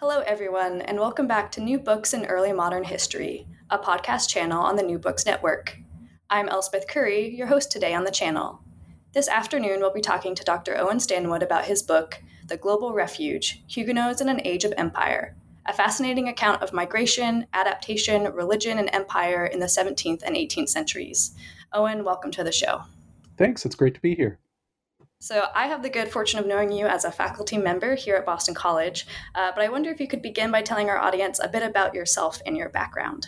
Hello, everyone, and welcome back to New Books in Early Modern History, a podcast channel on the New Books Network. I'm Elspeth Currie, your host today on the channel. This afternoon, we'll be talking to Dr. Owen Stanwood about his book, The Global Refuge Huguenots in an Age of Empire, a fascinating account of migration, adaptation, religion, and empire in the 17th and 18th centuries. Owen, welcome to the show. Thanks, it's great to be here. So, I have the good fortune of knowing you as a faculty member here at Boston College, uh, but I wonder if you could begin by telling our audience a bit about yourself and your background.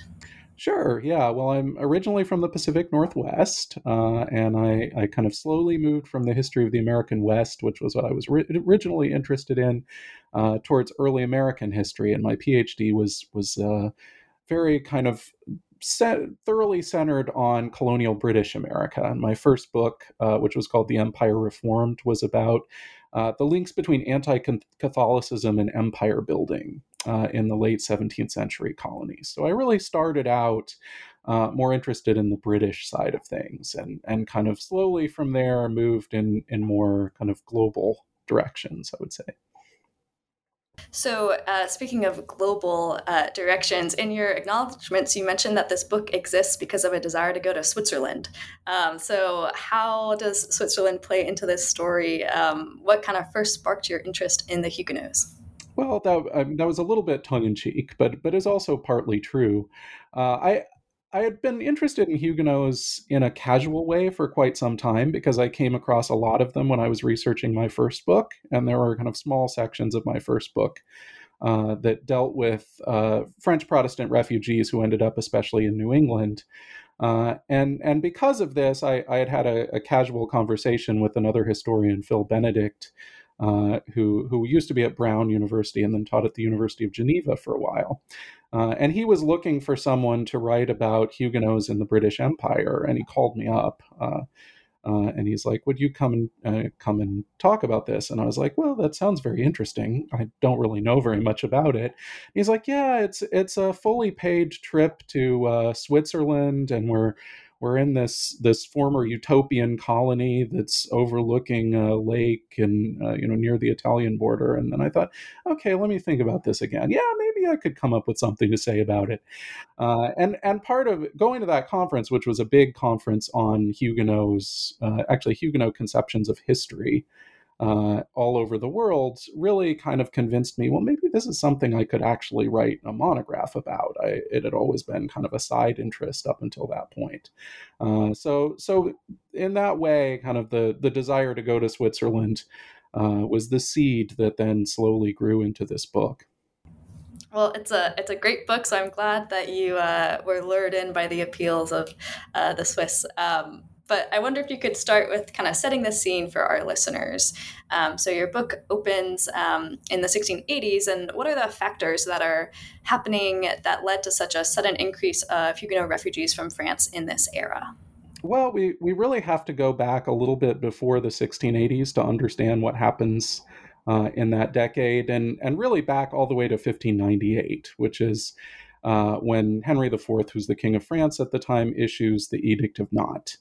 Sure, yeah. Well, I'm originally from the Pacific Northwest, uh, and I, I, kind of slowly moved from the history of the American West, which was what I was ri- originally interested in, uh, towards early American history. And my PhD was was uh, very kind of set, thoroughly centered on colonial British America. And my first book, uh, which was called The Empire Reformed, was about uh, the links between anti Catholicism and empire building uh, in the late 17th century colonies. So I really started out uh, more interested in the British side of things and, and kind of slowly from there moved in, in more kind of global directions, I would say. So, uh, speaking of global uh, directions, in your acknowledgments, you mentioned that this book exists because of a desire to go to Switzerland. Um, so, how does Switzerland play into this story? Um, what kind of first sparked your interest in the Huguenots? Well, that, um, that was a little bit tongue in cheek, but but is also partly true. Uh, I I had been interested in Huguenots in a casual way for quite some time because I came across a lot of them when I was researching my first book, and there were kind of small sections of my first book uh, that dealt with uh, French Protestant refugees who ended up, especially in New England. Uh, and and because of this, I, I had had a, a, casual conversation with another historian, Phil Benedict, uh, who who used to be at Brown University and then taught at the University of Geneva for a while. Uh, and he was looking for someone to write about Huguenots in the British Empire, and he called me up. Uh, uh, and he's like, "Would you come and uh, come and talk about this?" And I was like, "Well, that sounds very interesting. I don't really know very much about it." he's like, "Yeah, it's it's a fully paid trip to uh, Switzerland, and we're we're in this this former utopian colony that's overlooking a lake and uh, you know near the Italian border. And then I thought, okay, let me think about this again. Yeah, maybe I could come up with something to say about it. Uh, and and part of going to that conference, which was a big conference on Huguenots, uh, actually Huguenot conceptions of history uh, all over the world really kind of convinced me well maybe this is something i could actually write a monograph about I, it had always been kind of a side interest up until that point uh, so so in that way kind of the the desire to go to switzerland uh, was the seed that then slowly grew into this book well, it's a it's a great book, so I'm glad that you uh, were lured in by the appeals of uh, the Swiss. Um, but I wonder if you could start with kind of setting the scene for our listeners. Um, so, your book opens um, in the 1680s, and what are the factors that are happening that led to such a sudden increase of Huguenot refugees from France in this era? Well, we, we really have to go back a little bit before the 1680s to understand what happens uh, in that decade, and, and really back all the way to 1598, which is uh, when Henry IV, who's the King of France at the time, issues the Edict of Nantes.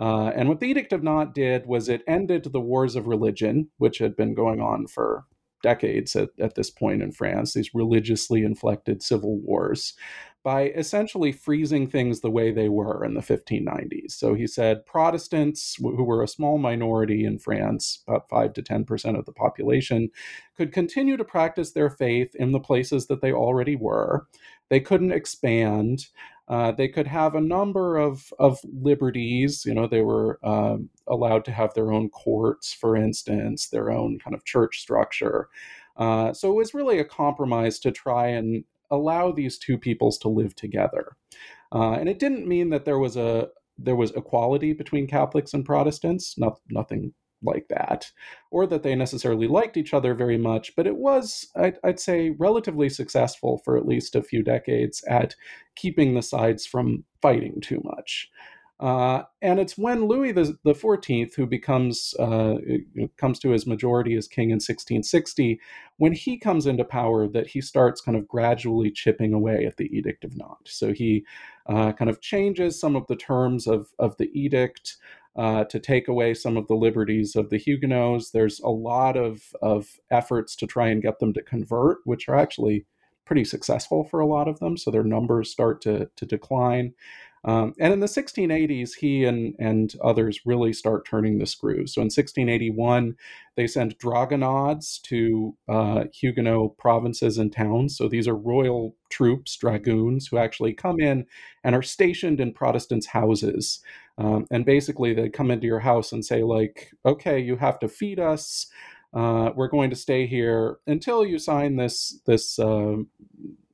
Uh, and what the Edict of Nantes did was it ended the wars of religion, which had been going on for decades at, at this point in France, these religiously inflected civil wars, by essentially freezing things the way they were in the 1590s. So he said Protestants, who were a small minority in France, about 5 to 10% of the population, could continue to practice their faith in the places that they already were. They couldn't expand. Uh, they could have a number of, of liberties. You know, they were um, allowed to have their own courts, for instance, their own kind of church structure. Uh, so it was really a compromise to try and allow these two peoples to live together. Uh, and it didn't mean that there was a there was equality between Catholics and Protestants. Not, nothing like that, or that they necessarily liked each other very much, but it was, I'd, I'd, say, relatively successful for at least a few decades at keeping the sides from fighting too much. Uh, and it's when Louis the, the 14th, who becomes uh, comes to his majority as king in 1660, when he comes into power, that he starts kind of gradually chipping away at the Edict of Nantes. So he uh, kind of changes some of the terms of, of the edict uh, to take away some of the liberties of the Huguenots. There's a lot of, of efforts to try and get them to convert, which are actually pretty successful for a lot of them. So their numbers start to, to decline. Um, and in the 1680s, he and, and others really start turning the screws. So in 1681, they send dragonnades to uh, Huguenot provinces and towns. So these are royal troops, dragoons, who actually come in and are stationed in Protestants' houses. Um, and basically, they come into your house and say, like, okay, you have to feed us. Uh, we're going to stay here until you sign this this uh,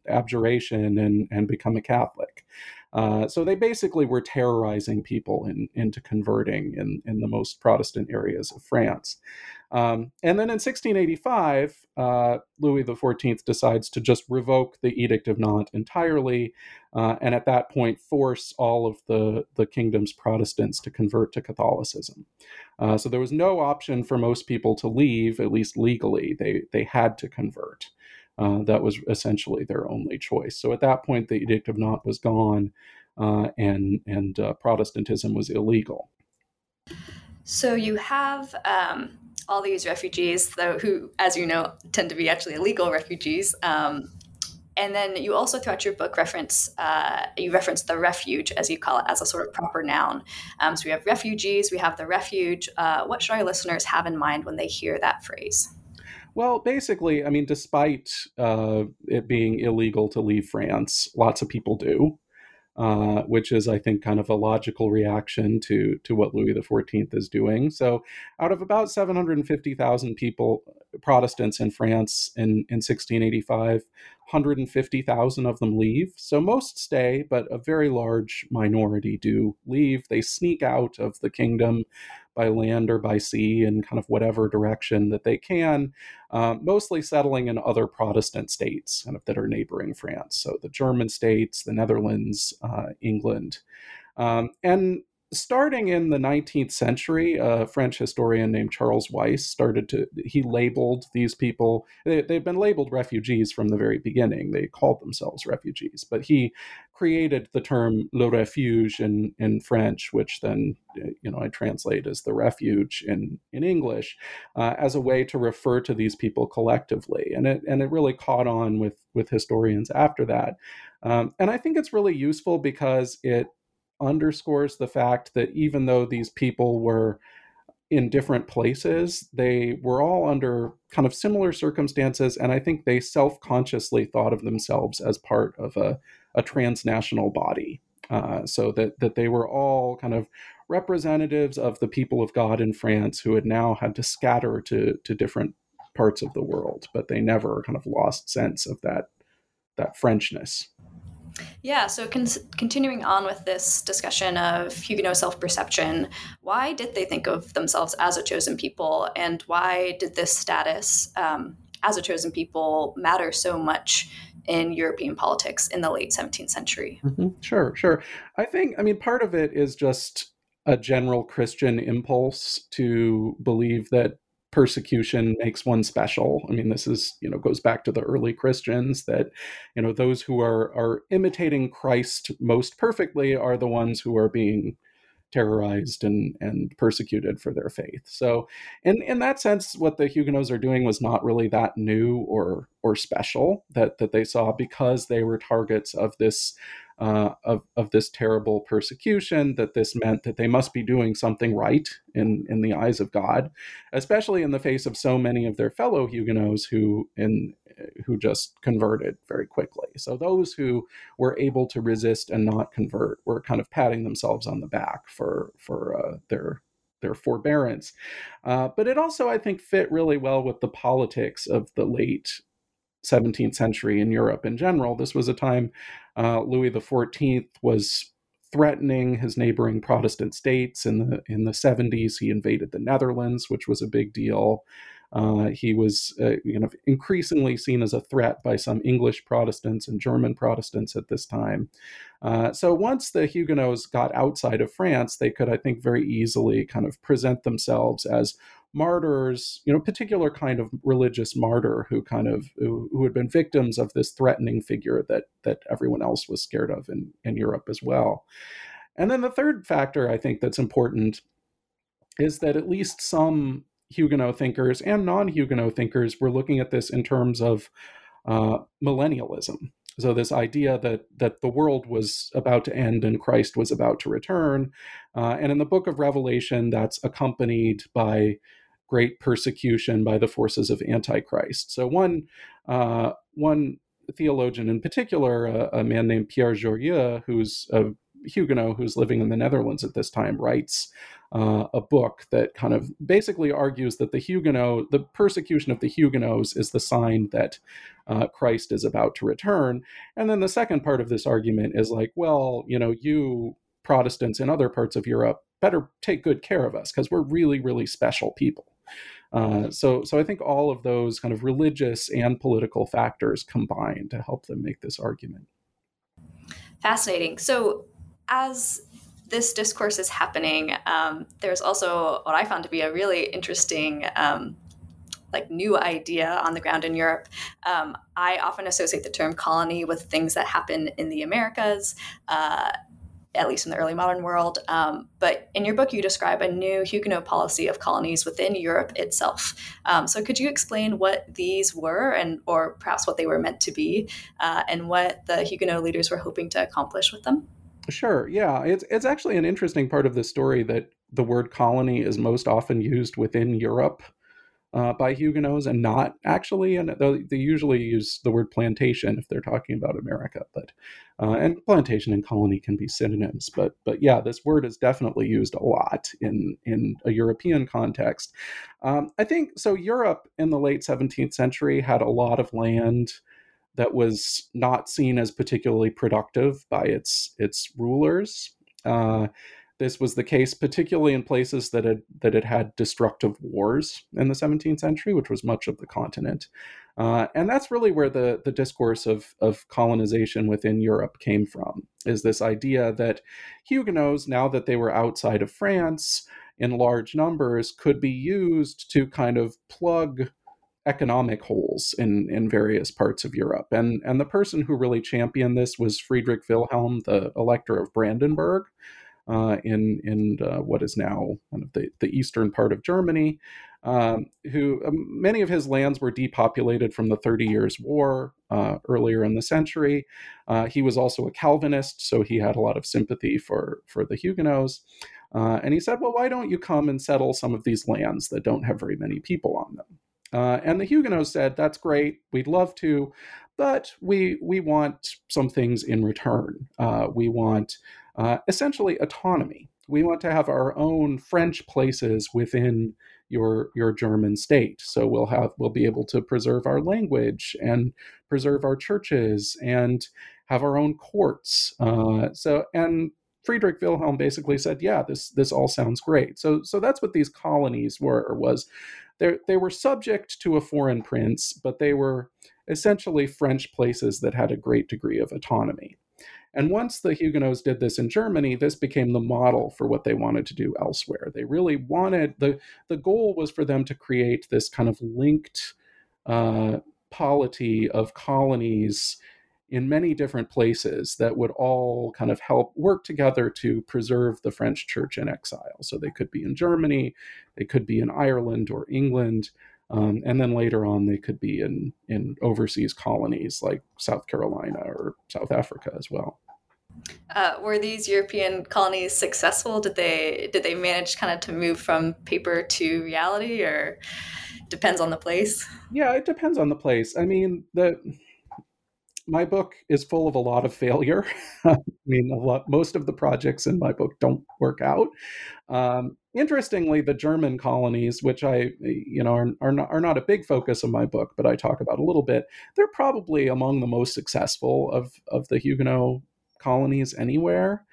abjuration and and become a Catholic. Uh, so they basically were terrorizing people in, into converting in, in the most Protestant areas of France. Um, and then in 1685, uh, Louis XIV decides to just revoke the Edict of Nantes entirely, uh, and at that point force all of the, the kingdom's Protestants to convert to Catholicism. Uh, so there was no option for most people to leave, at least legally. They, they had to convert. Uh, that was essentially their only choice. So at that point, the Edict of Nantes was gone, uh, and and uh, Protestantism was illegal. So you have um, all these refugees, though, who, as you know, tend to be actually illegal refugees. Um, and then you also, throughout your book, reference uh, you reference the refuge, as you call it, as a sort of proper noun. Um, so we have refugees, we have the refuge. Uh, what should our listeners have in mind when they hear that phrase? Well, basically, I mean, despite uh, it being illegal to leave France, lots of people do, uh, which is, I think, kind of a logical reaction to to what Louis XIV is doing. So, out of about seven hundred and fifty thousand people, Protestants in France in in 1685, 150,000 of them leave. So most stay, but a very large minority do leave. They sneak out of the kingdom by land or by sea in kind of whatever direction that they can, uh, mostly settling in other Protestant states kind of that are neighboring France. So the German states, the Netherlands, uh, England. Um, and starting in the 19th century, a French historian named Charles Weiss started to, he labeled these people, they, have been labeled refugees from the very beginning. They called themselves refugees, but he created the term le refuge in, in French, which then, you know, I translate as the refuge in, in English, uh, as a way to refer to these people collectively. And it, and it really caught on with, with historians after that. Um, and I think it's really useful because it underscores the fact that even though these people were in different places, they were all under kind of similar circumstances. And I think they self consciously thought of themselves as part of a, a transnational body. Uh, so that, that they were all kind of representatives of the people of God in France who had now had to scatter to, to different parts of the world, but they never kind of lost sense of that, that Frenchness. Yeah, so con- continuing on with this discussion of Huguenot self perception, why did they think of themselves as a chosen people, and why did this status um, as a chosen people matter so much in European politics in the late 17th century? Mm-hmm. Sure, sure. I think, I mean, part of it is just a general Christian impulse to believe that persecution makes one special. I mean, this is, you know, goes back to the early Christians that, you know, those who are are imitating Christ most perfectly are the ones who are being terrorized and and persecuted for their faith. So, in in that sense, what the Huguenots are doing was not really that new or or special that that they saw because they were targets of this uh, of, of this terrible persecution, that this meant that they must be doing something right in, in the eyes of God, especially in the face of so many of their fellow Huguenots who in who just converted very quickly. So those who were able to resist and not convert were kind of patting themselves on the back for for uh, their their forbearance. Uh, but it also, I think, fit really well with the politics of the late 17th century in Europe in general. This was a time uh, Louis XIV was threatening his neighboring Protestant states. In the in the 70s, he invaded the Netherlands, which was a big deal. Uh, he was uh, you know increasingly seen as a threat by some English Protestants and German Protestants at this time. Uh, so once the Huguenots got outside of France, they could, I think, very easily kind of present themselves as martyrs, you know, particular kind of religious martyr who kind of who, who, had been victims of this threatening figure that that everyone else was scared of in, in Europe as well. And then the third factor I think that's important is that at least some Huguenot thinkers and non-Huguenot thinkers were looking at this in terms of uh, millennialism. So this idea that that the world was about to end and Christ was about to return, uh, and in the Book of Revelation, that's accompanied by great persecution by the forces of Antichrist. So one uh, one theologian in particular, a, a man named Pierre Jurieu, who's a Huguenot who's living in the Netherlands at this time, writes uh, a book that kind of basically argues that the Huguenot, the persecution of the Huguenots, is the sign that uh, Christ is about to return. And then the second part of this argument is like, well, you know, you Protestants in other parts of Europe better take good care of us because we're really, really special people. Uh, so, so I think all of those kind of religious and political factors combine to help them make this argument. Fascinating. So, as this discourse is happening, um, there's also what I found to be a really interesting. Um, like new idea on the ground in Europe. Um, I often associate the term colony with things that happen in the Americas, uh, at least in the early modern world. Um, but in your book, you describe a new Huguenot policy of colonies within Europe itself. Um, so could you explain what these were, and or perhaps what they were meant to be, uh, and what the Huguenot leaders were hoping to accomplish with them? Sure. Yeah, it's it's actually an interesting part of the story that the word colony is most often used within Europe uh, by Huguenots and not actually, and they usually use the word plantation if they're talking about America. But uh, and plantation and colony can be synonyms. But but yeah, this word is definitely used a lot in in a European context. Um, I think so. Europe in the late 17th century had a lot of land that was not seen as particularly productive by its its rulers. Uh, this was the case particularly in places that had that had had destructive wars in the 17th century, which was much of the continent. Uh, and that's really where the, the discourse of, of colonization within Europe came from, is this idea that Huguenots, now that they were outside of France in large numbers, could be used to kind of plug economic holes in, in various parts of Europe. And, and the person who really championed this was Friedrich Wilhelm, the Elector of Brandenburg. Uh, in in uh, what is now kind of the, the eastern part of Germany, um, who um, many of his lands were depopulated from the Thirty Years' War uh, earlier in the century. Uh, he was also a Calvinist, so he had a lot of sympathy for for the Huguenots. Uh, and he said, "Well, why don't you come and settle some of these lands that don't have very many people on them?" Uh, and the Huguenots said, "That's great. We'd love to, but we we want some things in return. Uh, we want uh, essentially autonomy. We want to have our own French places within your your German state. So we'll have we'll be able to preserve our language and preserve our churches and have our own courts. Uh, so and Friedrich Wilhelm basically said, "Yeah, this this all sounds great." So so that's what these colonies were was they they were subject to a foreign prince, but they were essentially French places that had a great degree of autonomy. And once the Huguenots did this in Germany, this became the model for what they wanted to do elsewhere. They really wanted the the goal was for them to create this kind of linked uh, polity of colonies in many different places that would all kind of help work together to preserve the French church in exile. So they could be in Germany, they could be in Ireland or England, um, and then later on they could be in in overseas colonies like South Carolina or South Africa as well. Uh, were these European colonies successful? Did they did they manage kind of to move from paper to reality, or depends on the place? Yeah, it depends on the place. I mean, the my book is full of a lot of failure. I mean, a lot, most of the projects in my book don't work out. Um, interestingly, the German colonies, which I, you know, are, are, not, are not a big focus of my book, but I talk about a little bit, they're probably among the most successful of, of the Huguenot colonies anywhere.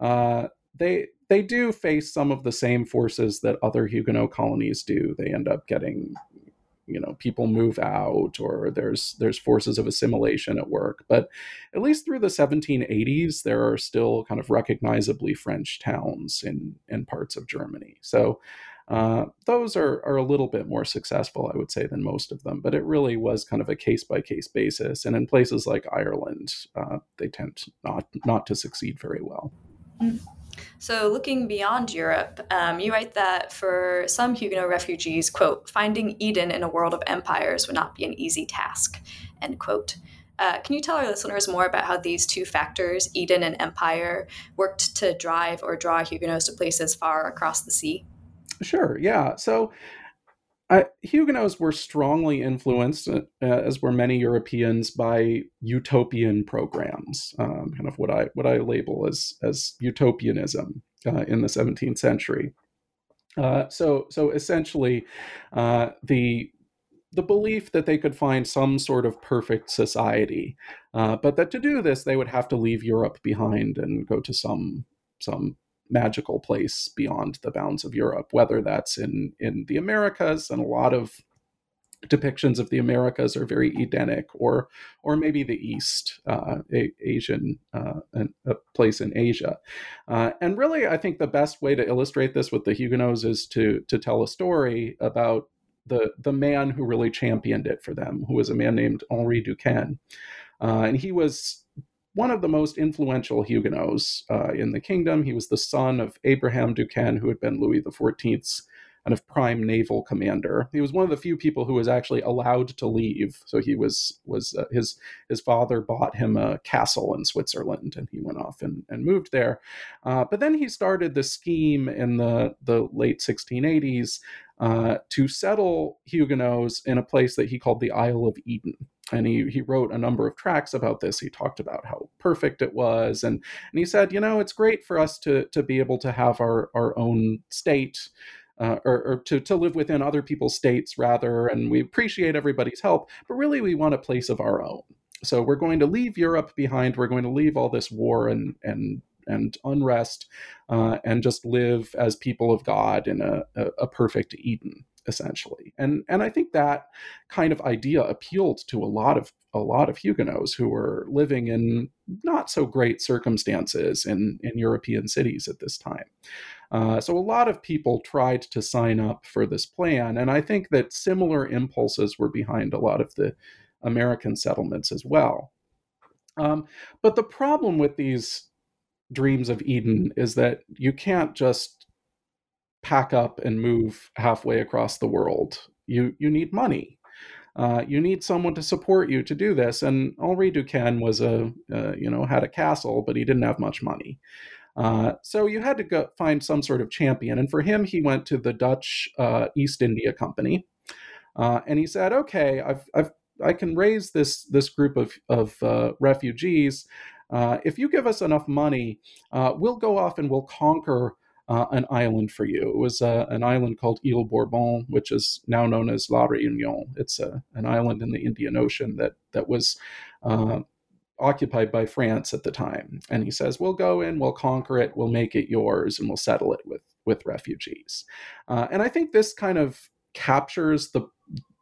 uh, they they do face some of the same forces that other Huguenot colonies do. They end up getting you know people move out or there's there's forces of assimilation at work but at least through the 1780s there are still kind of recognizably french towns in in parts of germany so uh, those are, are a little bit more successful, I would say, than most of them. But it really was kind of a case by case basis. And in places like Ireland, uh, they tend not not to succeed very well. Mm. So, looking beyond Europe, um, you write that for some Huguenot refugees, quote, finding Eden in a world of empires would not be an easy task, end quote. Uh, can you tell our listeners more about how these two factors, Eden and empire, worked to drive or draw Huguenots to places far across the sea? Sure, yeah. So, Huguenots were strongly influenced, uh, as were many Europeans, by utopian programs, um, kind of what I what I label as as utopianism uh, in the 17th century. Uh, so so essentially, uh, the the belief that they could find some sort of perfect society, uh, but that to do this they would have to leave Europe behind and go to some some magical place beyond the bounds of Europe, whether that's in in the Americas and a lot of depictions of the Americas are very Edenic, or or maybe the East, uh, a, Asian, uh, a place in Asia. Uh, and really, I think the best way to illustrate this with the Huguenots is to to tell a story about the the man who really championed it for them, who was a man named Henri Duquesne, uh, and he was one of the most influential Huguenots uh, in the kingdom. He was the son of Abraham Duquesne, who had been Louis XIV's kind of prime naval commander. He was one of the few people who was actually allowed to leave. So he was was uh, his his father bought him a castle in Switzerland, and he went off and, and moved there. Uh, but then he started the scheme in the the late 1680s uh, to settle Huguenots in a place that he called the Isle of Eden. And he, he wrote a number of tracts about this. He talked about how perfect it was. And, and he said, you know, it's great for us to, to be able to have our, our own state. Uh, or, or to, to live within other people's states rather, and we appreciate everybody's help, but really we want a place of our own. So we're going to leave Europe behind. We're going to leave all this war and and and unrest uh, and just live as people of God in a, a, a perfect Eden essentially. And and I think that kind of idea appealed to a lot of a lot of Huguenots who were living in not so great circumstances in in European cities at this time. Uh, so a lot of people tried to sign up for this plan, and I think that similar impulses were behind a lot of the American settlements as well. Um, but the problem with these dreams of Eden is that you can't just pack up and move halfway across the world. You you need money. Uh, you need someone to support you to do this. And Henri Duquesne was a uh, you know had a castle, but he didn't have much money. Uh, so you had to go find some sort of champion. And for him, he went to the Dutch uh, East India Company, uh, and he said, "Okay, I've, I've I can raise this this group of of uh, refugees uh, if you give us enough money, uh, we'll go off and we'll conquer an island for you. It was an island called Ile Bourbon, which is now known as La Réunion. It's uh, an island in the Indian Ocean that that was occupied by France at the time. And he says, "We'll go in, we'll conquer it, we'll make it yours, and we'll settle it with with refugees." Uh, and I think this kind of captures the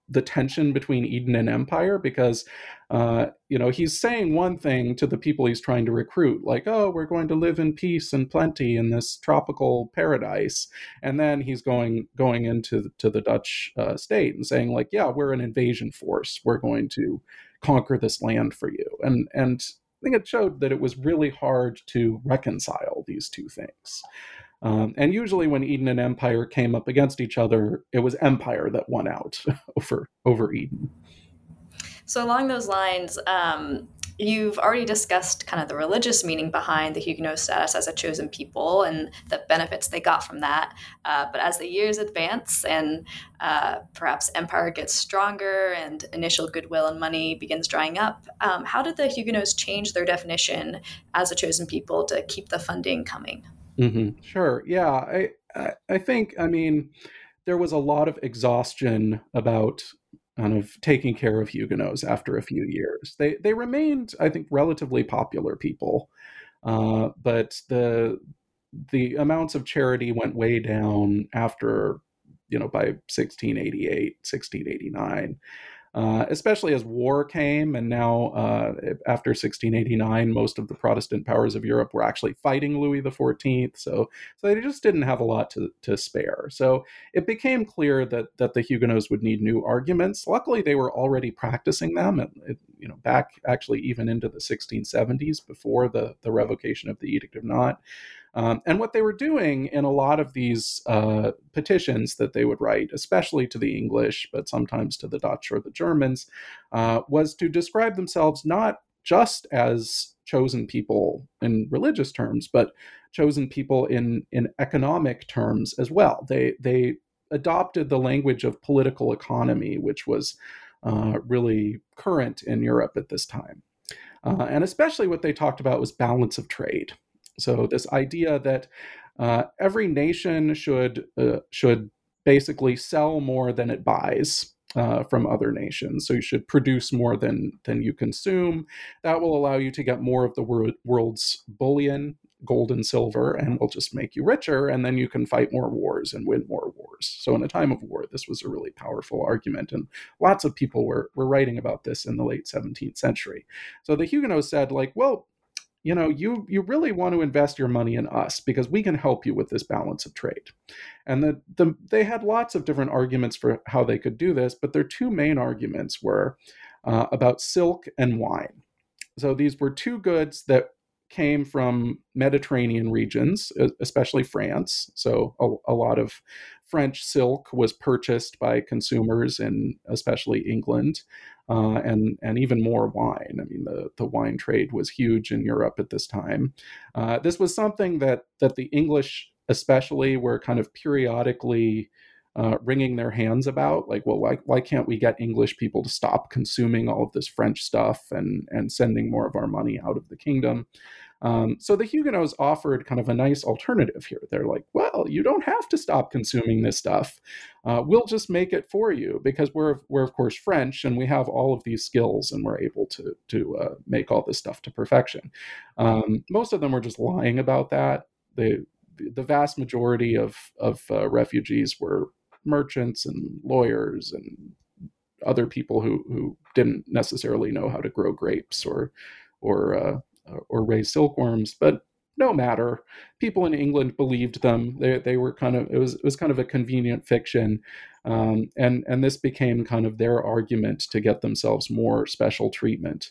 the tension between Eden and Empire because, uh, you know, he's saying one thing to the people he's trying to recruit, like, oh, we're going to live in peace and plenty in this tropical paradise, and then he's going going into to the Dutch uh, state and saying, like, yeah, we're an invasion force, we're going to conquer this land for you, and and I think it showed that it was really hard to reconcile these two things. Um, and usually, when Eden and Empire came up against each other, it was Empire that won out over over Eden. So, along those lines, um, you've already discussed kind of the religious meaning behind the Huguenot status as a chosen people and the benefits they got from that. Uh, but as the years advance and uh, perhaps empire gets stronger and initial goodwill and money begins drying up, um, how did the Huguenots change their definition as a chosen people to keep the funding coming? Mm-hmm. Sure. Yeah. I, I, I think, I mean, there was a lot of exhaustion about kind of taking care of Huguenots after a few years. They they remained, I think, relatively popular people. Uh, but the the amounts of charity went way down after, you know, by 1688, 1689 uh, especially as war came. And now, uh, after 1689, most of the Protestant powers of Europe were actually fighting Louis XIV. So, so they just didn't have a lot to, to spare. So it became clear that, that the Huguenots would need new arguments. Luckily, they were already practicing them, and you know, back actually even into the 1670s before the, the revocation of the Edict of Nantes. Um, and what they were doing in a lot of these uh, petitions that they would write, especially to the English, but sometimes to the Dutch or the Germans, uh, was to describe themselves not just as chosen people in religious terms, but chosen people in, in economic terms as well. They, they adopted the language of political economy, which was uh, really current in Europe at this time. Uh, and especially what they talked about was balance of trade. So this idea that uh, every nation should uh, should basically sell more than it buys uh, from other nations. So you should produce more than than you consume. That will allow you to get more of the wor- world's bullion, gold and silver, and will just make you richer. And then you can fight more wars and win more wars. So in a time of war, this was a really powerful argument, and lots of people were were writing about this in the late 17th century. So the Huguenots said, like, well you know you you really want to invest your money in us because we can help you with this balance of trade. And the, the they had lots of different arguments for how they could do this but their two main arguments were uh, about silk and wine. So these were two goods that came from Mediterranean regions, especially France. So a, a, lot of French silk was purchased by consumers in especially England uh, and and even more wine. I mean, the the wine trade was huge in Europe at this time. Uh, this was something that that the English, especially, were kind of periodically. Uh, wringing their hands about like well why, why can't we get english people to stop consuming all of this french stuff and and sending more of our money out of the kingdom um, so the Huguenots offered kind of a nice alternative here. They're like, well, you don't have to stop consuming this stuff. Uh, we'll just make it for you because we're we're of course French and we have all of these skills and we're able to to uh, make all this stuff to perfection. Um, most of them were just lying about that. The the vast majority of of uh, refugees were merchants and lawyers and other people who who didn't necessarily know how to grow grapes or or uh, or raise silkworms, but no matter. People in England believed them. They, they were kind of it was it was kind of a convenient fiction, um, and and this became kind of their argument to get themselves more special treatment.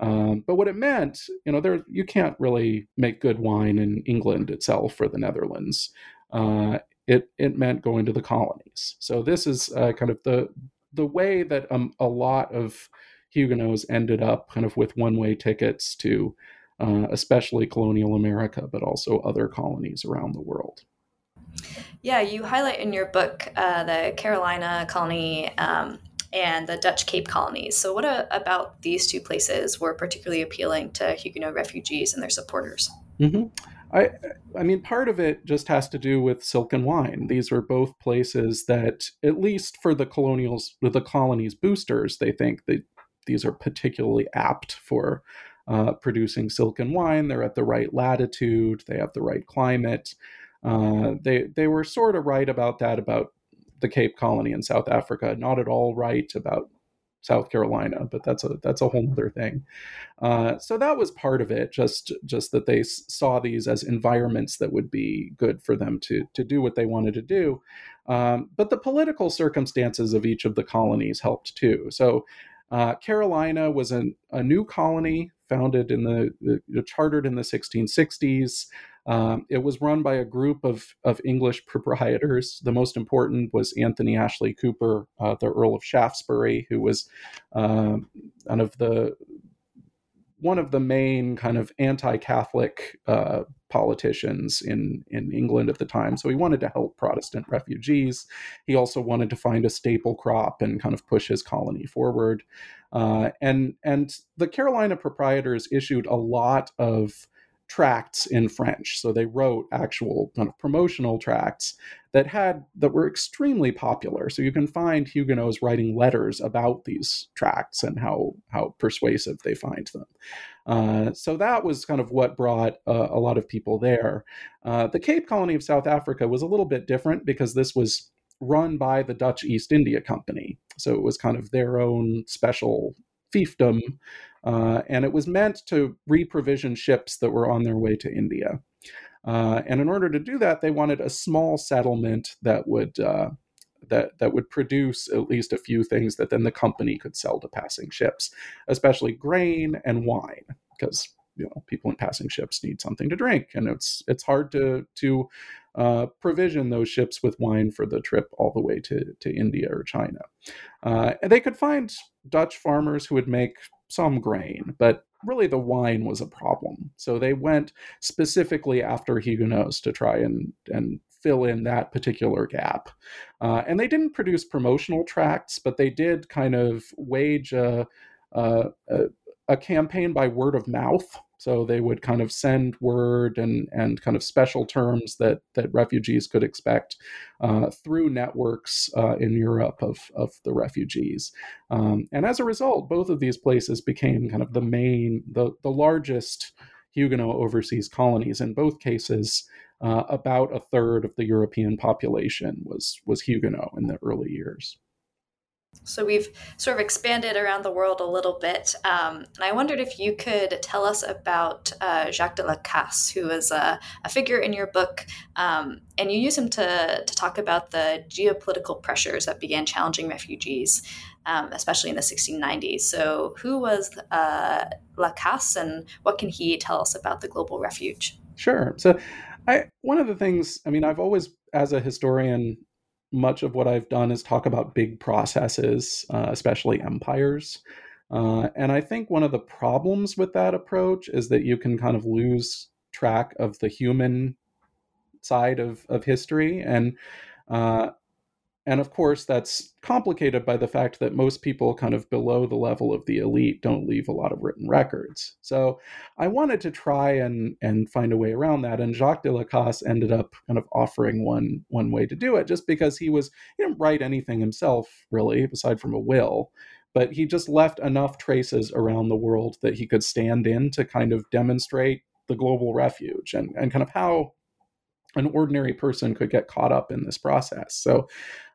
Um, but what it meant, you know, there you can't really make good wine in England itself or the Netherlands. Uh, it it meant going to the colonies. So this is uh, kind of the the way that um, a lot of Huguenots ended up kind of with one way tickets to uh, especially colonial America, but also other colonies around the world. Yeah, you highlight in your book uh, the Carolina colony um, and the Dutch Cape colonies. So, what a, about these two places were particularly appealing to Huguenot refugees and their supporters? Mm-hmm. I, I mean, part of it just has to do with silk and wine. These were both places that, at least for the colonials, the colonies boosters, they think that these are particularly apt for uh, producing silk and wine. They're at the right latitude. They have the right climate. Uh, they they were sort of right about that about the Cape Colony in South Africa. Not at all right about South Carolina, but that's a that's a whole other thing. Uh, so that was part of it. Just just that they saw these as environments that would be good for them to to do what they wanted to do. Um, but the political circumstances of each of the colonies helped too. So uh, Carolina was an, a new colony founded in the, the chartered in the 1660s. Um, it was run by a group of, of English proprietors. The most important was Anthony Ashley Cooper, uh, the Earl of Shaftesbury, who was uh, one of the one of the main kind of anti-Catholic uh, politicians in in England at the time. So he wanted to help Protestant refugees. He also wanted to find a staple crop and kind of push his colony forward. Uh, and and the Carolina proprietors issued a lot of tracts in French. So they wrote actual kind of promotional tracts that had that were extremely popular. So you can find Huguenots writing letters about these tracts and how how persuasive they find them. Uh, so that was kind of what brought uh, a lot of people there. Uh, the Cape Colony of South Africa was a little bit different because this was run by the Dutch East India Company. So it was kind of their own special fiefdom uh, and it was meant to reprovision ships that were on their way to India. Uh, and in order to do that, they wanted a small settlement that would uh, that that would produce at least a few things that then the company could sell to passing ships, especially grain and wine, because you know people in passing ships need something to drink, and it's it's hard to to uh, provision those ships with wine for the trip all the way to to India or China. Uh, and they could find Dutch farmers who would make some grain, but really the wine was a problem. So they went specifically after Huguenots to try and, and fill in that particular gap. Uh, and they didn't produce promotional tracts, but they did kind of wage a, a, a campaign by word of mouth so they would kind of send word and, and kind of special terms that, that refugees could expect uh, through networks uh, in Europe of, of the refugees. Um, and as a result, both of these places became kind of the main, the, the largest Huguenot overseas colonies. In both cases, uh, about a third of the European population was, was Huguenot in the early years. So we've sort of expanded around the world a little bit, um, and I wondered if you could tell us about uh, Jacques de la Casse, who is a, a figure in your book, um, and you use him to to talk about the geopolitical pressures that began challenging refugees, um, especially in the 1690s. So, who was uh, La Casse, and what can he tell us about the global refuge? Sure. So, I one of the things I mean, I've always, as a historian, much of what I've done is talk about big processes, uh, especially empires. Uh, and I think one of the problems with that approach is that you can kind of lose track of the human side of, of history. And uh, and of course, that's complicated by the fact that most people kind of below the level of the elite don't leave a lot of written records. So I wanted to try and, and find a way around that. And Jacques de la Casse ended up kind of offering one, one way to do it just because he was, he didn't write anything himself, really, aside from a will. But he just left enough traces around the world that he could stand in to kind of demonstrate the global refuge and, and kind of how an ordinary person could get caught up in this process. So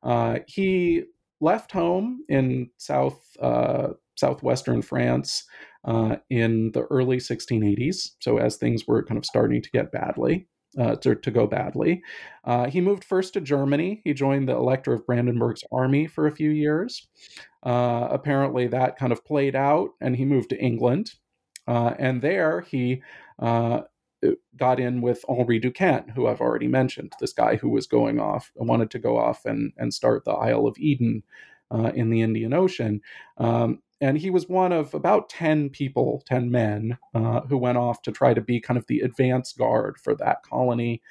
uh, he left home in south uh, southwestern France uh, in the early 1680s. So as things were kind of starting to get badly. Uh, to, to go badly. Uh, he moved first to Germany. He joined the Elector of Brandenburg's army for a few years. Uh, apparently, that kind of played out, and he moved to England. and there, he got in with Henri Duquesne, who I've already mentioned, this guy who was going off, wanted to go off and, and start the Isle of Eden uh, in the Indian Ocean. Um, and he was one of about 10 people, 10 men, uh, who went off to try to be kind of the advance guard for that colony.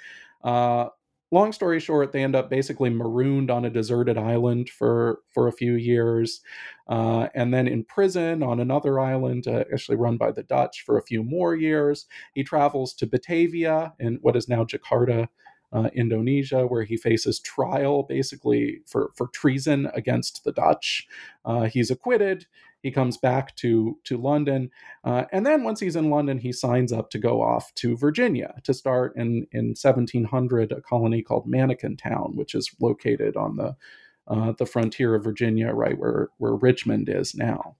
Uh, long story short, they end up basically marooned on a deserted island for for a few years, uh, and then in prison on another island, uh, actually run by the Dutch, for a few more years. He travels to Batavia in what is now Jakarta. Uh, Indonesia, where he faces trial basically for, for treason against the Dutch. Uh, he's acquitted he comes back to to London, uh, and then once he's in London, he signs up to go off to Virginia to start in in 1700 a colony called Manakin Town, which is located on the uh, the frontier of Virginia, right where where Richmond is now.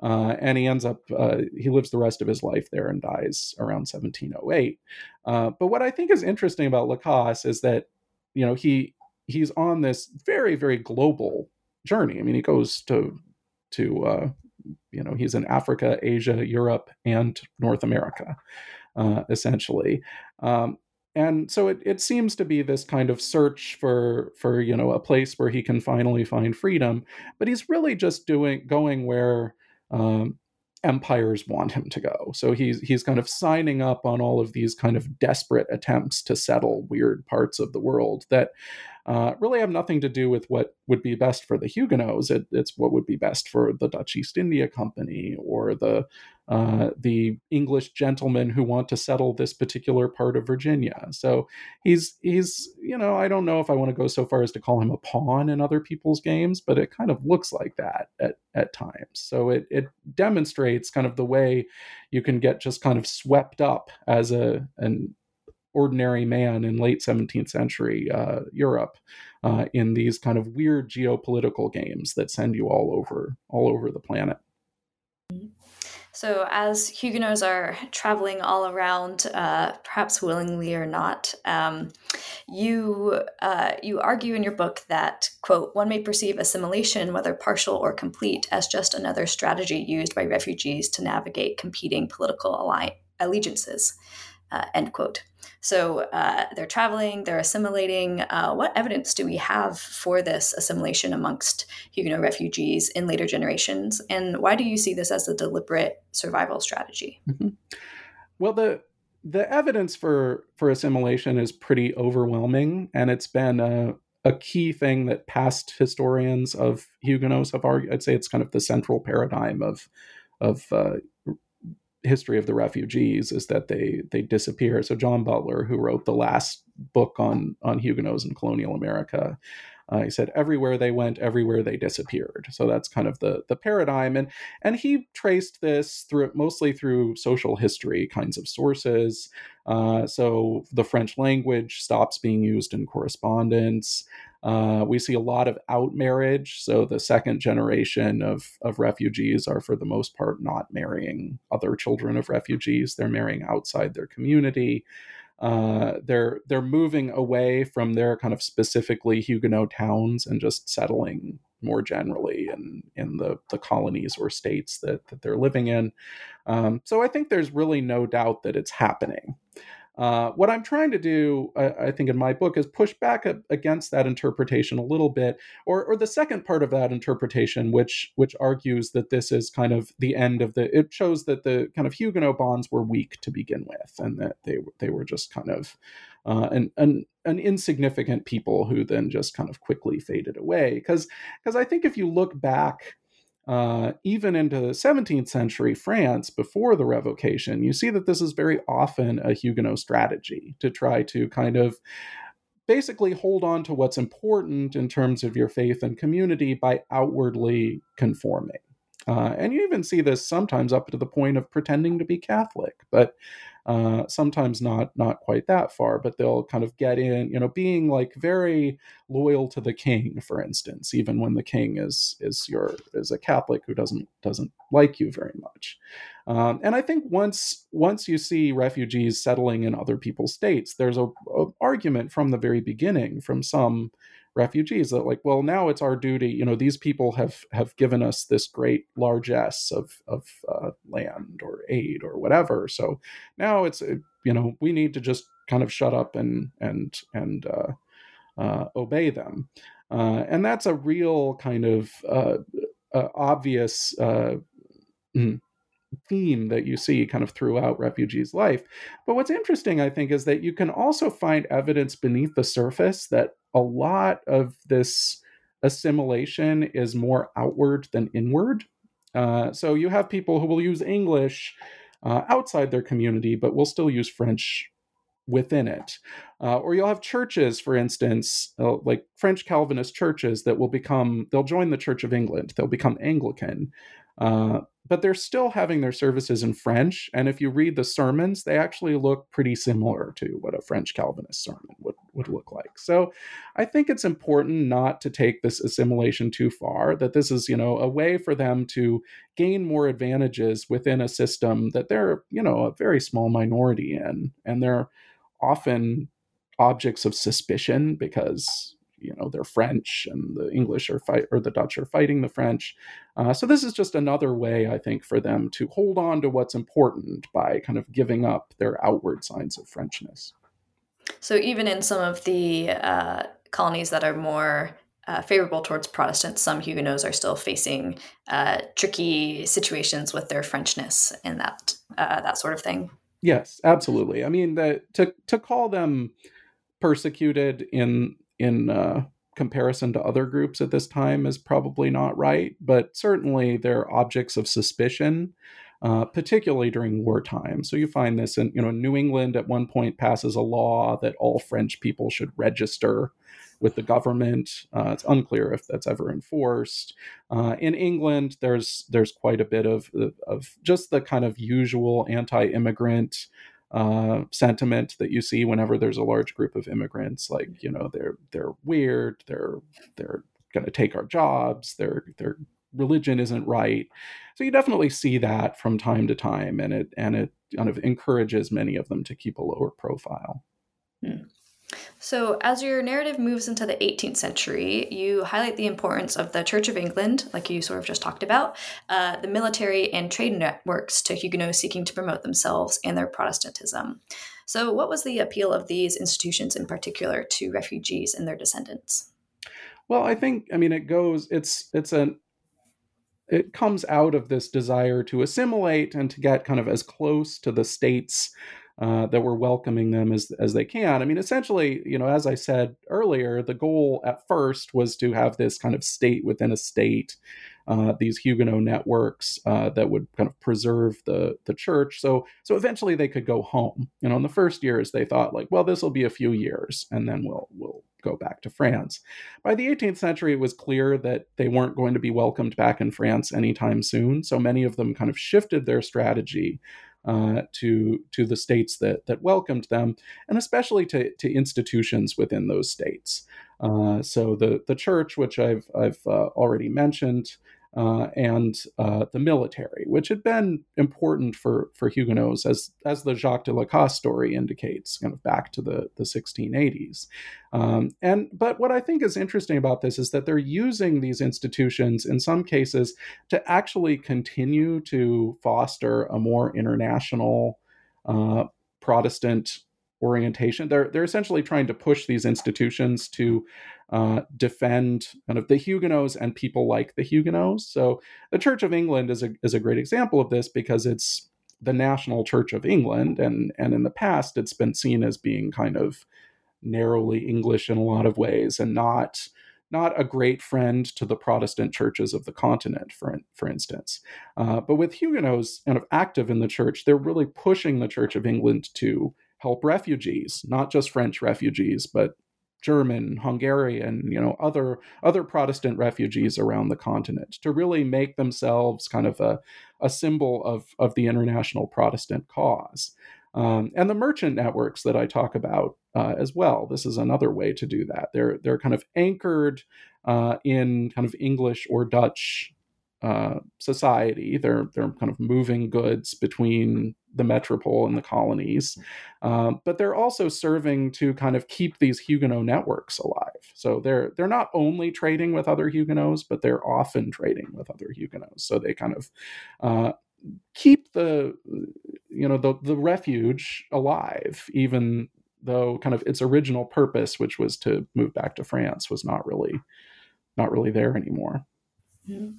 Uh, and he ends up uh, he lives the rest of his life there and dies around 1708. Uh, but what I think is interesting about La Casse is that you know he he's on this very very global journey. I mean, he goes to to uh, you know he's in Africa, Asia, Europe, and North America, uh, essentially. Um, and so it, it seems to be this kind of search for for you know a place where he can finally find freedom, but he's really just doing going where um, empires want him to go. So he's he's kind of signing up on all of these kind of desperate attempts to settle weird parts of the world that uh, really have nothing to do with what would be best for the Huguenots. It, it's what would be best for the Dutch East India Company or the uh, the English gentlemen who want to settle this particular part of Virginia. So he's he's you know I don't know if I want to go so far as to call him a pawn in other people's games, but it kind of looks like that at at times. So it it demonstrates kind of the way you can get just kind of swept up as a an ordinary man in late 17th century uh, Europe uh, in these kind of weird geopolitical games that send you all over all over the planet. So, as Huguenots are traveling all around, uh, perhaps willingly or not, um, you uh, you argue in your book that quote one may perceive assimilation, whether partial or complete, as just another strategy used by refugees to navigate competing political alli- allegiances. Uh, end quote. So uh, they're traveling, they're assimilating. Uh, what evidence do we have for this assimilation amongst Huguenot refugees in later generations? And why do you see this as a deliberate survival strategy? Mm-hmm. Well, the the evidence for for assimilation is pretty overwhelming, and it's been a a key thing that past historians of Huguenots have argued. I'd say it's kind of the central paradigm of of uh, history of the refugees is that they they disappear. So Jon Butler, who wrote the last book on on Huguenots in colonial America, uh, he said everywhere they went, everywhere they disappeared. So that's kind of the the paradigm, and and he traced this through mostly through social history kinds of sources. Uh, so the French language stops being used in correspondence. Uh, we see a lot of out marriage. So the second generation of, of refugees are, for the most part, not marrying other children of refugees. They're marrying outside their community. Uh, they're they're moving away from their kind of specifically Huguenot towns and just settling more generally in in the the colonies or states that that they're living in. Um, so I think there's really no doubt that it's happening. Uh, what I'm trying to do, I, I, think, in my book is push back a, against that interpretation a little bit, or, or the second part of that interpretation, which which argues that this is kind of the end of the. It shows that the kind of Huguenot bonds were weak to begin with, and that they they were just kind of uh, an, an an insignificant people who then just kind of quickly faded away. Because because I think if you look back uh, even into the 17th century France before the revocation, you see that this is very often a Huguenot strategy to try to kind of basically hold on to what's important in terms of your faith and community by outwardly conforming. Uh, and you even see this sometimes up to the point of pretending to be Catholic. But uh, sometimes not not quite that far, but they'll kind of get in, you know, being like very loyal to the king, for instance, even when the king is is your is a Catholic who doesn't doesn't like you very much. Um, and I think once once you see refugees settling in other people's states, there's a, a argument from the very beginning from some refugees that like well now it's our duty you know these people have have given us this great largesse of of uh, land or aid or whatever so now it's uh, you know we need to just kind of shut up and and and uh, uh, obey them uh, and that's a real kind of uh, obvious mm, theme that you see kind of throughout refugees' life. But what's interesting, I think, is that you can also find evidence beneath the surface that a lot of this assimilation is more outward than inward. Uh, so you have people who will use English uh, outside their community, but will still use French within it. Uh, or you'll have churches, for instance, uh, like French Calvinist churches that will become, they'll join the Church of England, they'll become Anglican. Uh, but they're still having their services in French. And if you read the sermons, they actually look pretty similar to what a French Calvinist sermon would, would look like. So I think it's important not to take this assimilation too far, that this is, you know, a way for them to gain more advantages within a system that they're, you know, a very small minority in. And they're often objects of suspicion because you know they're French and the English are fight or the Dutch are fighting the French. Uh, so this is just another way, I think, for them to hold on to what's important by kind of giving up their outward signs of Frenchness. So even in some of the uh, colonies that are more uh, favorable towards Protestants, some Huguenots are still facing uh, tricky situations with their Frenchness and that uh, that sort of thing. Yes, absolutely. I mean, the, to to call them persecuted in in uh, comparison to other groups at this time is probably not right, but certainly they're objects of suspicion. Uh, particularly during wartime. So you find this in, you know, New England at one point passes a law that all French people should register with the government. Uh, it's unclear if that's ever enforced. Uh, in England, there's there's quite a bit of of just the kind of usual anti-immigrant uh, sentiment that you see whenever there's a large group of immigrants. Like you know they're they're weird. They're they're going to take our jobs. Their their religion isn't right. So you definitely see that from time to time, and it and it kind of encourages many of them to keep a lower profile. Hmm. So, as your narrative moves into the 18th century, you highlight the importance of the Church of England, like you sort of just talked about, uh, the military and trade networks to Huguenots seeking to promote themselves and their Protestantism. So, what was the appeal of these institutions in particular to refugees and their descendants? Well, I think, I mean, it goes, it's, it's an, it comes out of this desire to assimilate and to get kind of as close to the states uh, that we're welcoming them as as they can. I mean, essentially, you know, as I said earlier, the goal at first was to have this kind of state within a state, uh, these Huguenot networks uh, that would kind of preserve the the church. So so eventually they could go home. You know, in the first years they thought like, well, this will be a few years, and then we'll we'll go back to France. By the 18th century, it was clear that they weren't going to be welcomed back in France anytime soon. So many of them kind of shifted their strategy uh, to to the states that that welcomed them, and especially to to institutions within those states. Uh, so the the church, which I've I've uh, already mentioned, uh, and uh, the military, which had been important for for Huguenots, as as the Jacques de Lacasse story indicates, kind of back to the the 1680s. Um, and but what I think is interesting about this is that they're using these institutions in some cases to actually continue to foster a more international uh, Protestant orientation. They're they're essentially trying to push these institutions to uh, defend kind of the Huguenots and people like the Huguenots. So the Church of England is a is a great example of this because it's the national Church of England, and and in the past it's been seen as being kind of narrowly English in a lot of ways, and not not a great friend to the Protestant churches of the continent, for for instance. Uh, but with Huguenots kind of active in the church, they're really pushing the Church of England to help refugees, not just French refugees, but German, Hungarian, you know, other other Protestant refugees around the continent to really make themselves kind of a, a symbol of, of the international Protestant cause. Um, and the merchant networks that I talk about uh, as well. This is another way to do that. They're they're kind of anchored uh, in kind of English or Dutch uh, society. They're they're kind of moving goods between the metropole and the colonies, um, but they're also serving to kind of keep these Huguenot networks alive. So they're they're not only trading with other Huguenots, but they're often trading with other Huguenots. So they kind of uh, keep the you know the the refuge alive, even though kind of its original purpose, which was to move back to France, was not really not really there anymore. Mm-hmm.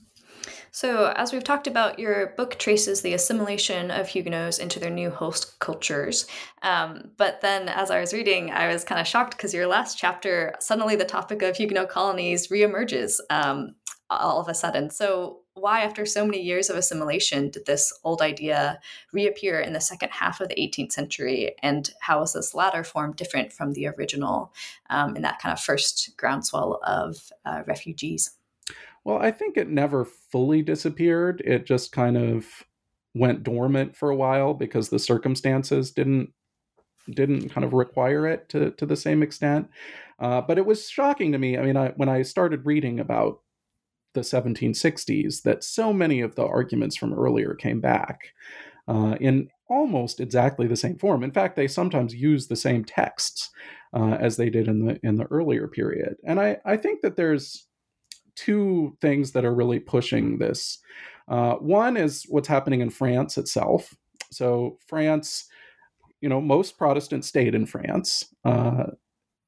So, as we've talked about, your book traces the assimilation of Huguenots into their new host cultures. Um, but then, as I was reading, I was kind of shocked because your last chapter, suddenly the topic of Huguenot colonies reemerges um, all of a sudden. So, why, after so many years of assimilation, did this old idea reappear in the second half of the 18th century? And how was this latter form different from the original um, in that kind of first groundswell of uh, refugees? Well, I think it never fully disappeared. It just kind of went dormant for a while because the circumstances didn't didn't kind of require it to to the same extent. Uh, but it was shocking to me. I mean, I, when I started reading about the 1760s, that so many of the arguments from earlier came back uh, in almost exactly the same form. In fact, they sometimes use the same texts uh, as they did in the in the earlier period. And I I think that there's two things that are really pushing this. Uh, one is what's happening in France itself. So, France, you know, most Protestants stayed in France. Uh,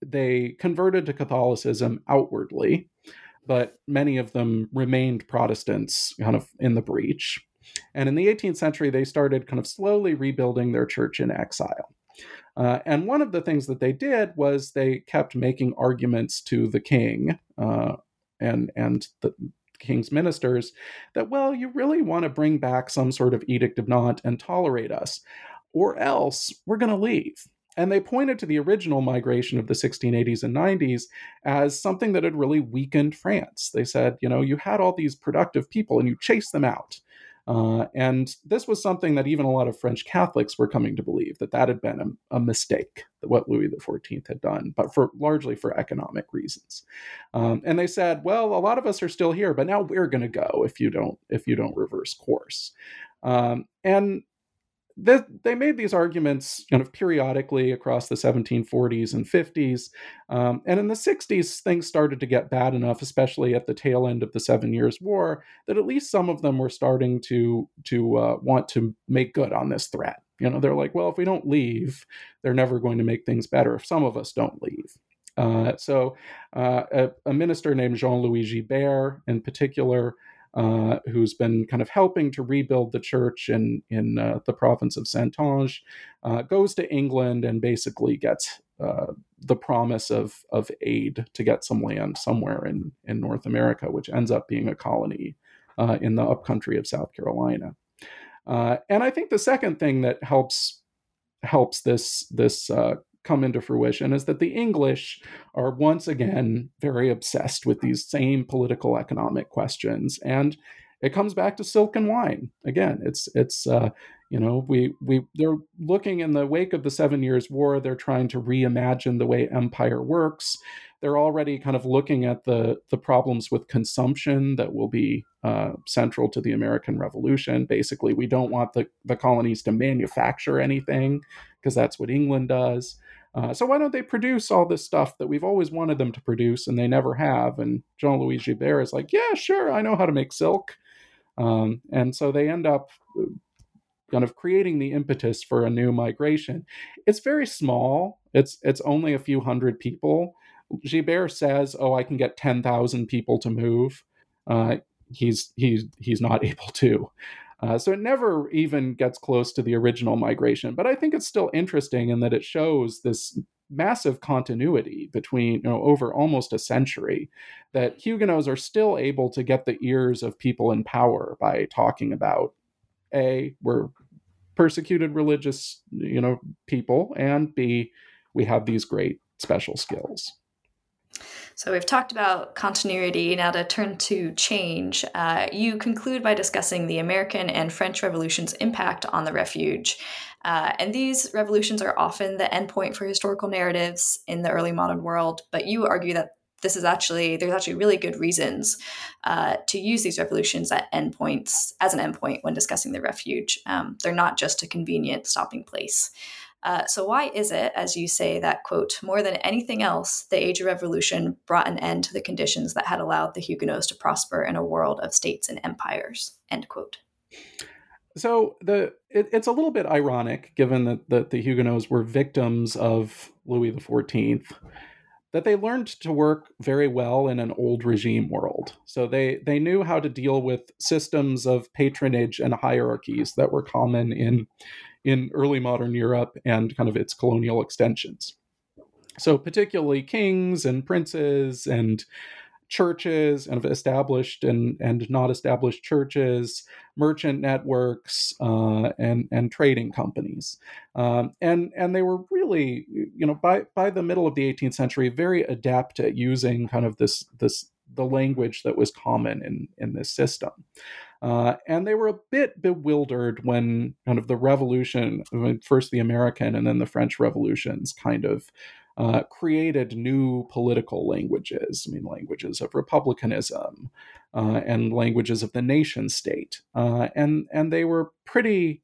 they converted to Catholicism outwardly, but many of them remained Protestants kind of in the breach. And in the 18th century, they started kind of slowly rebuilding their church in exile. Uh, and one of the things that they did was they kept making arguments to the king uh, and and the king's ministers that well, you really want to bring back some sort of edict of Nantes and tolerate us, or else we're going to leave. And they pointed to the original migration of the 1680s and 90s as something that had really weakened France. They said, you know, you had all these productive people and you chased them out. Uh, and this was something that even a lot of French Catholics were coming to believe that that had been a, a mistake, what Louis XIV had done, but for largely for economic reasons. Um, and they said, well, a lot of us are still here, but now we're going to go if you don't if you don't reverse course. Um, and the, they made these arguments kind of periodically across the 1740s and 50s. Um, and in the 60s, things started to get bad enough, especially at the tail end of the Seven Years' War, that at least some of them were starting to, to uh, want to make good on this threat. You know, they're like, well, if we don't leave, they're never going to make things better if some of us don't leave. Uh, so, uh, a, a, minister named Jean Louis Gibert, in particular, uh, who's been kind of helping to rebuild the church in in uh, the province of Saintonge, uh, goes to England and basically gets uh, the promise of of aid to get some land somewhere in in North America, which ends up being a colony uh, in the upcountry of South Carolina. and I think the second thing that helps helps this this come into fruition is that the English are once again very obsessed with these same political economic questions. And it comes back to silk and wine again. It's it's uh, you know we we they're looking in the wake of the Seven Years' War. They're trying to reimagine the way empire works. They're already kind of looking at the the problems with consumption that will be uh, central to the American Revolution. Basically, we don't want the the colonies to manufacture anything because that's what England does. Uh, so why don't they produce all this stuff that we've always wanted them to produce and they never have? And Jean Louis Gibert is like, yeah, sure, I know how to make silk. Um, and so they end up uh, kind of creating the impetus for a new migration. It's very small. It's it's only a few hundred people. Gibert says, "Oh, I can get ten thousand people to move." Uh, he's he's he's not able to. Uh, so it never even gets close to the original migration. But I think it's still interesting in that it shows this massive continuity between you know over almost a century that Huguenots are still able to get the ears of people in power by talking about a we're persecuted religious you know people and b we have these great special skills. So we've talked about continuity. Now to turn to change, uh, you conclude by discussing the American and French revolutions' impact on the refuge. Uh, and these revolutions are often the endpoint for historical narratives in the early modern world, but you argue that this is actually there's actually really good reasons uh, to use these revolutions at endpoints as an endpoint when discussing the refuge. Um, they're not just a convenient stopping place. Uh, so, why is it, as you say, that, quote, more than anything else, the Age of Revolution brought an end to the conditions that had allowed the Huguenots to prosper in a world of states and empires, end quote? So the it, it's a little bit ironic, given that, that the Huguenots were victims of Louis XIV, that they learned to work very well in an old regime world. So they they knew how to deal with systems of patronage and hierarchies that were common in in early modern Europe and kind of its colonial extensions. So, particularly kings and princes and churches and established and, and not established churches, merchant networks, uh, and and trading companies, um, and and they were really, you know, by by the middle of the 18th century, very adept at using kind of this this the language that was common in in this system. Uh, and they were a bit bewildered when kind of the revolution, first the American and then the French revolutions, kind of uh, created new political languages. I mean, languages of republicanism uh, and languages of the nation state, uh, and and they were pretty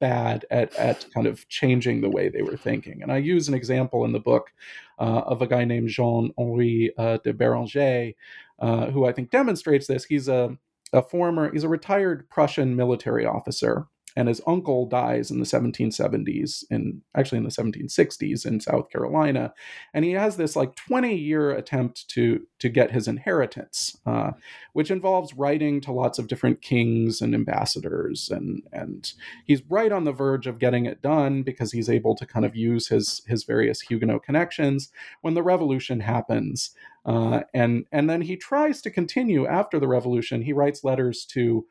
bad at at kind of changing the way they were thinking. And I use an example in the book uh, of a guy named Jean Henri de Beranger, who I think demonstrates this. He's a a former, he's a retired Prussian military officer. And his uncle dies in the 1770s, in actually in the 1760s in South Carolina, and he has this like 20 year attempt to to get his inheritance, uh, which involves writing to lots of different kings and ambassadors, and and he's right on the verge of getting it done because he's able to kind of use his his various Huguenot connections when the revolution happens. Uh, and and then he tries to continue after the revolution. He writes letters to,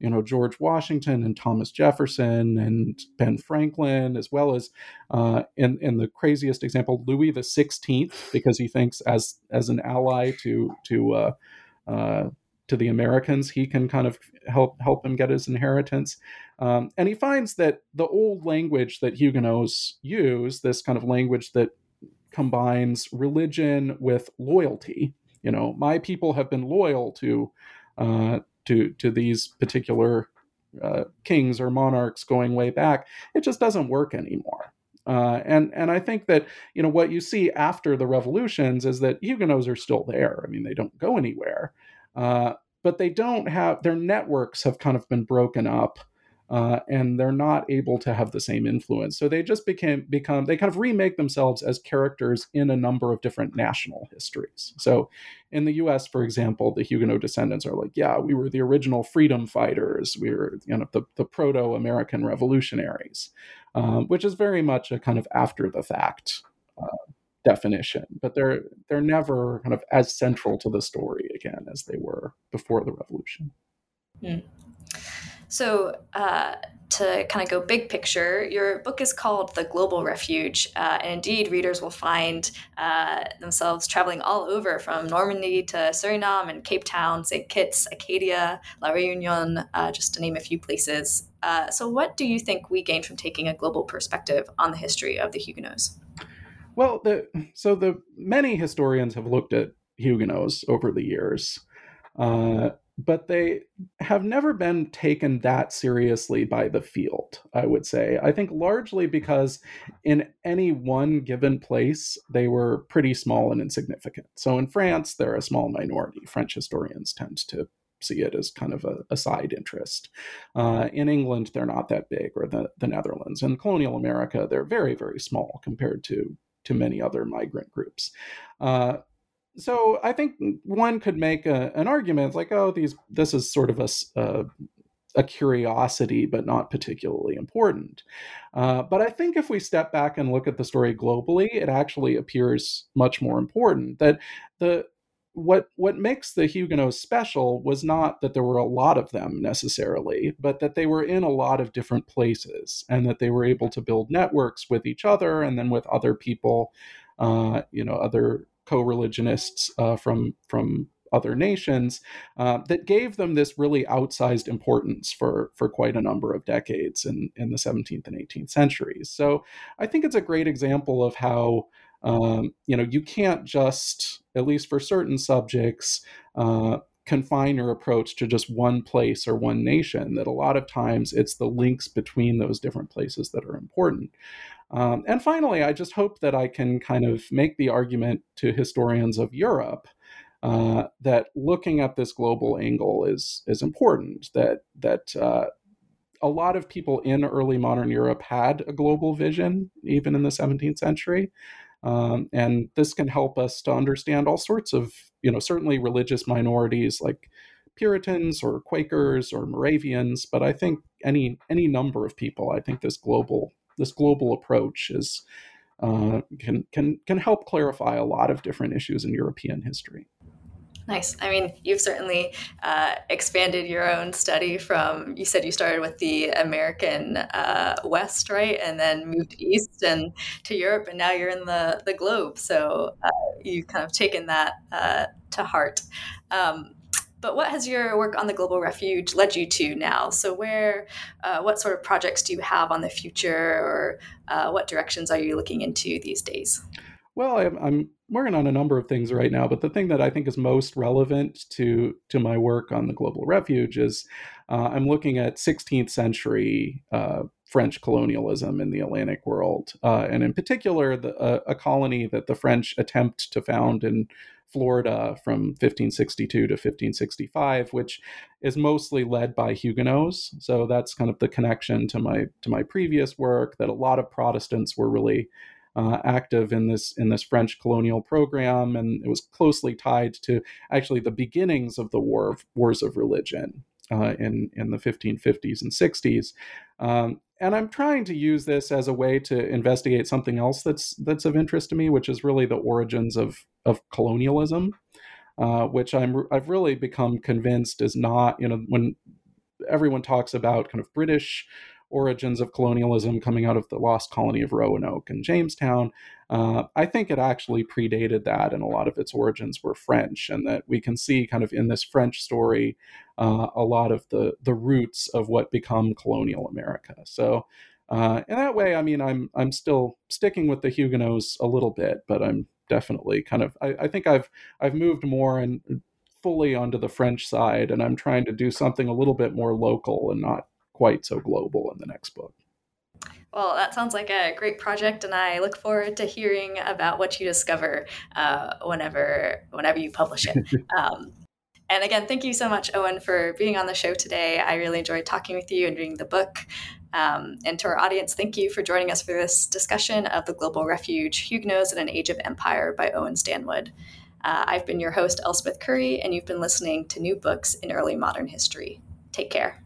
you know, George Washington and Thomas Jefferson and Ben Franklin, as well as uh, in in the craziest example, Louis the Sixteenth, because he thinks as as an ally to to uh, uh, to the Americans, he can kind of help help him get his inheritance. Um, and he finds that the old language that Huguenots use, this kind of language that combines religion with loyalty. You know, my people have been loyal to uh, to to these particular uh, kings or monarchs going way back. It just doesn't work anymore. Uh, and and I think that you know what you see after the revolutions is that Huguenots are still there. I mean, they don't go anywhere, uh, but they don't have their networks have kind of been broken up uh, and they're not able to have the same influence. So they just became become they kind of remake themselves as characters in a number of different national histories. So in the U.S., for example, the Huguenot descendants are like, yeah, we were the original freedom fighters. We were you know the, the proto-American revolutionaries, um, which is very much a kind of after the fact. Uh, definition but they're they're never kind of as central to the story again as they were before the revolution mm. So, uh, to kind of go big picture, your book is called The Global Refuge. Uh, and indeed, readers will find uh, themselves traveling all over from Normandy to Suriname and Cape Town, St. Kitts, Acadia, La Reunion, uh, just to name a few places. Uh, so, what do you think we gain from taking a global perspective on the history of the Huguenots? Well, the, so the many historians have looked at Huguenots over the years. But they have never been taken that seriously by the field, I would say. I think largely because in any one given place, they were pretty small and insignificant. So in France, they're a small minority. French historians tend to see it as kind of a, a side interest. Uh, in England, they're not that big, or the, the Netherlands. In colonial America, they're very, very small compared to to many other migrant groups. Uh, so I think one could make a, an argument like, oh, these this is sort of a, a, a curiosity, but not particularly important. Uh, but I think if we step back and look at the story globally, it actually appears much more important. That the what what makes the Huguenots special was not that there were a lot of them necessarily, but that they were in a lot of different places, and that they were able to build networks with each other and then with other people, uh, you know, other co-religionists uh, from from other nations uh, that gave them this really outsized importance for for quite a number of decades in in the 17th and 18th centuries. So I think it's a great example of how um, you know you can't just at least for certain subjects uh, confine your approach to just one place or one nation that a lot of times it's the links between those different places that are important um, and finally, I just hope that I can kind of make the argument to historians of Europe uh, that looking at this global angle is is important. That that uh, a lot of people in early modern Europe had a global vision, even in the 17th century. Um, and this can help us to understand all sorts of, you know, certainly religious minorities like Puritans or Quakers or Moravians, but I think any any number of people. I think this global this global approach is uh, can can can help clarify a lot of different issues in European history. Nice. I mean, you've certainly uh, expanded your own study from, you said you started with the American uh, West, right? And then moved east and to Europe, and now you're in the, the globe. So uh, you've kind of taken that uh, to heart. Um, but what has your work on the Global Refuge led you to now? So, where, uh, what sort of projects do you have on the future, or uh, what directions are you looking into these days? Well, I'm, I'm, working on a number of things right now, but the thing that I think is most relevant to to my work on the Global Refuge is uh, I'm looking at 16th century uh, French colonialism in the Atlantic world, uh, and in particular, the, a colony that the French attempt to found in Florida from 1562 to 1565, which is mostly led by Huguenots. So that's kind of the connection to my to my previous work that a lot of Protestants were really uh, active in this in this French colonial program, and it was closely tied to actually the beginnings of the war of, wars of religion uh, in in the 1550s and 60s. Um, and I'm trying to use this as a way to investigate something else that's that's of interest to me, which is really the origins of of colonialism, uh, which I'm I've really become convinced is not you know when everyone talks about kind of British origins of colonialism coming out of the lost colony of Roanoke and Jamestown. Uh, I think it actually predated that, and a lot of its origins were French, and that we can see kind of in this French story uh, a lot of the the roots of what become colonial America. So. Uh, in that way, I mean, I'm I'm still sticking with the Huguenots a little bit, but I'm definitely kind of I, I think I've I've moved more and fully onto the French side, and I'm trying to do something a little bit more local and not quite so global in the next book. Well, that sounds like a great project, and I look forward to hearing about what you discover uh, whenever whenever you publish it. um, and again, thank you so much, Owen, for being on the show today. I really enjoyed talking with you and reading the book. Um, and to our audience, thank you for joining us for this discussion of the Global Refuge Huguenots in an Age of Empire by Owen Stanwood. Uh, I've been your host, Elspeth Currie, and you've been listening to New Books in Early Modern History. Take care.